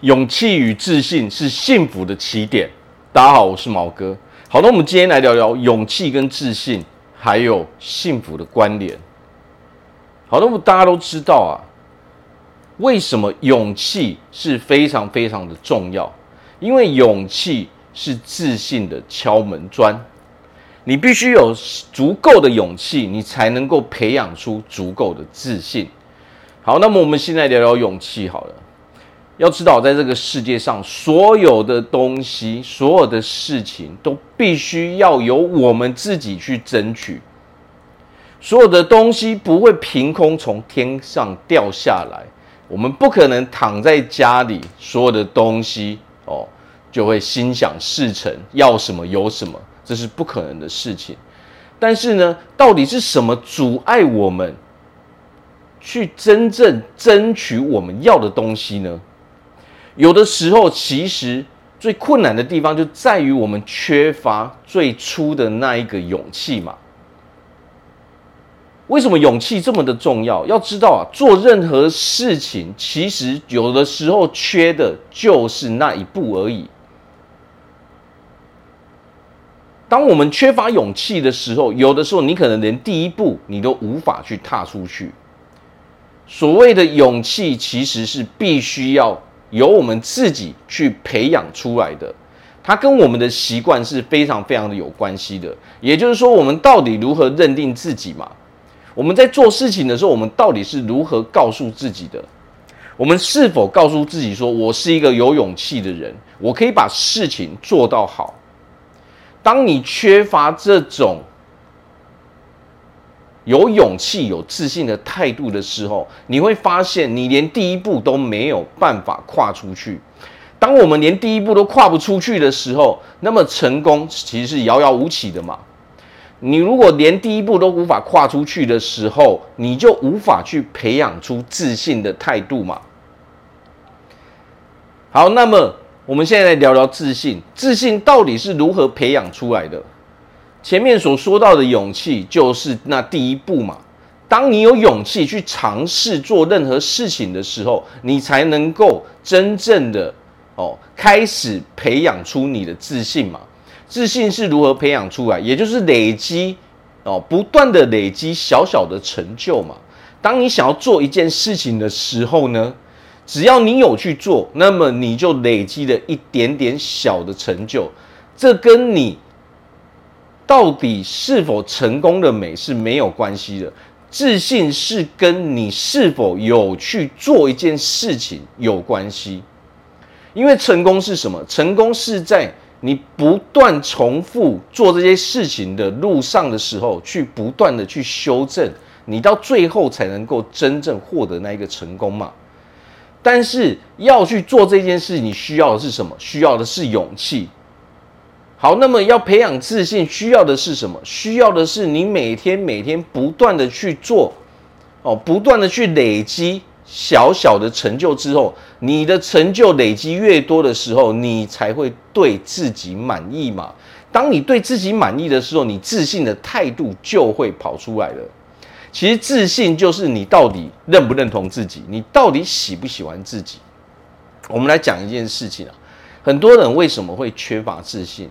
勇气与自信是幸福的起点。大家好，我是毛哥。好，那我们今天来聊聊勇气跟自信，还有幸福的关联。好，那么大家都知道啊，为什么勇气是非常非常的重要？因为勇气是自信的敲门砖。你必须有足够的勇气，你才能够培养出足够的自信。好，那么我们现在聊聊勇气好了。要知道，在这个世界上，所有的东西、所有的事情，都必须要由我们自己去争取。所有的东西不会凭空从天上掉下来，我们不可能躺在家里，所有的东西哦就会心想事成，要什么有什么，这是不可能的事情。但是呢，到底是什么阻碍我们去真正争取我们要的东西呢？有的时候，其实最困难的地方就在于我们缺乏最初的那一个勇气嘛。为什么勇气这么的重要？要知道啊，做任何事情，其实有的时候缺的就是那一步而已。当我们缺乏勇气的时候，有的时候你可能连第一步你都无法去踏出去。所谓的勇气，其实是必须要。由我们自己去培养出来的，它跟我们的习惯是非常非常的有关系的。也就是说，我们到底如何认定自己嘛？我们在做事情的时候，我们到底是如何告诉自己的？我们是否告诉自己说，我是一个有勇气的人，我可以把事情做到好？当你缺乏这种。有勇气、有自信的态度的时候，你会发现你连第一步都没有办法跨出去。当我们连第一步都跨不出去的时候，那么成功其实是遥遥无期的嘛。你如果连第一步都无法跨出去的时候，你就无法去培养出自信的态度嘛。好，那么我们现在来聊聊自信。自信到底是如何培养出来的？前面所说到的勇气，就是那第一步嘛。当你有勇气去尝试做任何事情的时候，你才能够真正的哦开始培养出你的自信嘛。自信是如何培养出来？也就是累积哦，不断的累积小小的成就嘛。当你想要做一件事情的时候呢，只要你有去做，那么你就累积了一点点小的成就。这跟你。到底是否成功的美是没有关系的，自信是跟你是否有去做一件事情有关系。因为成功是什么？成功是在你不断重复做这些事情的路上的时候，去不断的去修正，你到最后才能够真正获得那一个成功嘛。但是要去做这件事，你需要的是什么？需要的是勇气。好，那么要培养自信，需要的是什么？需要的是你每天每天不断的去做，哦，不断的去累积小小的成就之后，你的成就累积越多的时候，你才会对自己满意嘛。当你对自己满意的时候，你自信的态度就会跑出来了。其实自信就是你到底认不认同自己，你到底喜不喜欢自己。我们来讲一件事情啊，很多人为什么会缺乏自信？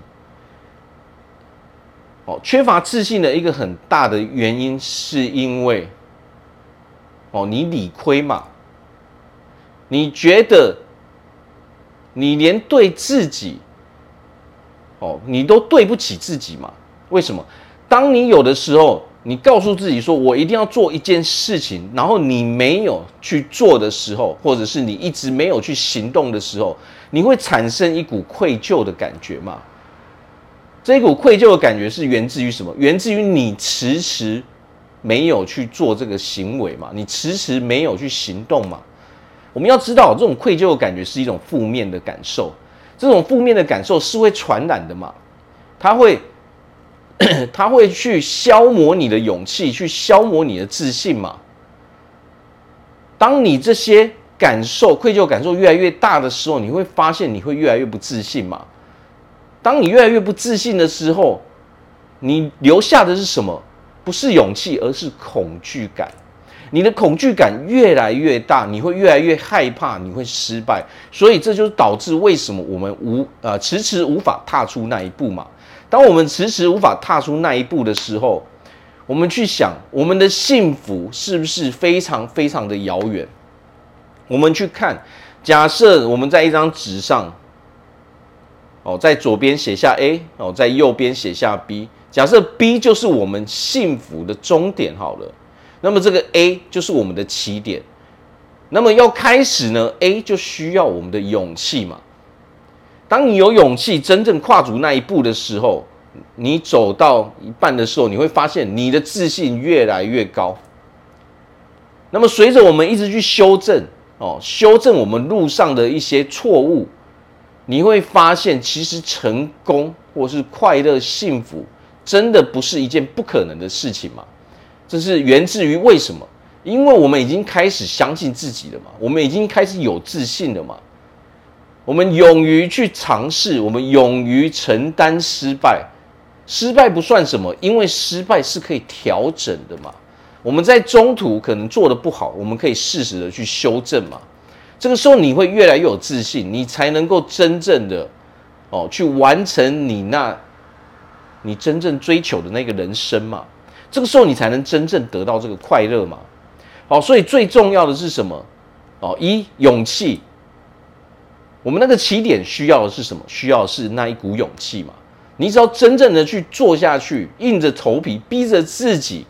缺乏自信的一个很大的原因，是因为哦，你理亏嘛？你觉得你连对自己哦，你都对不起自己嘛？为什么？当你有的时候，你告诉自己说我一定要做一件事情，然后你没有去做的时候，或者是你一直没有去行动的时候，你会产生一股愧疚的感觉嘛？这一股愧疚的感觉是源自于什么？源自于你迟迟没有去做这个行为嘛？你迟迟没有去行动嘛？我们要知道，这种愧疚的感觉是一种负面的感受，这种负面的感受是会传染的嘛？它会，它会去消磨你的勇气，去消磨你的自信嘛？当你这些感受、愧疚感受越来越大的时候，你会发现你会越来越不自信嘛？当你越来越不自信的时候，你留下的是什么？不是勇气，而是恐惧感。你的恐惧感越来越大，你会越来越害怕，你会失败，所以这就是导致为什么我们无呃迟迟无法踏出那一步嘛。当我们迟迟无法踏出那一步的时候，我们去想我们的幸福是不是非常非常的遥远？我们去看，假设我们在一张纸上，哦，在左边写下 A，哦，在右边写下 B，假设 B 就是我们幸福的终点，好了，那么这个 A 就是我们的起点。那么要开始呢，A 就需要我们的勇气嘛。当你有勇气真正跨足那一步的时候，你走到一半的时候，你会发现你的自信越来越高。那么随着我们一直去修正哦，修正我们路上的一些错误，你会发现其实成功或是快乐、幸福，真的不是一件不可能的事情嘛。这是源自于为什么？因为我们已经开始相信自己了嘛，我们已经开始有自信了嘛。我们勇于去尝试，我们勇于承担失败，失败不算什么，因为失败是可以调整的嘛。我们在中途可能做得不好，我们可以适时的去修正嘛。这个时候你会越来越有自信，你才能够真正的哦去完成你那，你真正追求的那个人生嘛。这个时候你才能真正得到这个快乐嘛。好，所以最重要的是什么？哦，一勇气。我们那个起点需要的是什么？需要的是那一股勇气嘛。你只要真正的去做下去，硬着头皮逼着自己，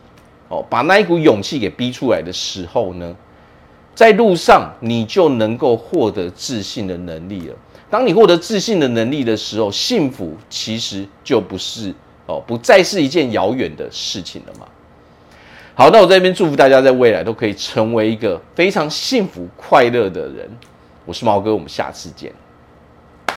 哦，把那一股勇气给逼出来的时候呢，在路上你就能够获得自信的能力了。当你获得自信的能力的时候，幸福其实就不是哦，不再是一件遥远的事情了嘛。好，那我在这边祝福大家在未来都可以成为一个非常幸福快乐的人。我是毛哥，我们下次见。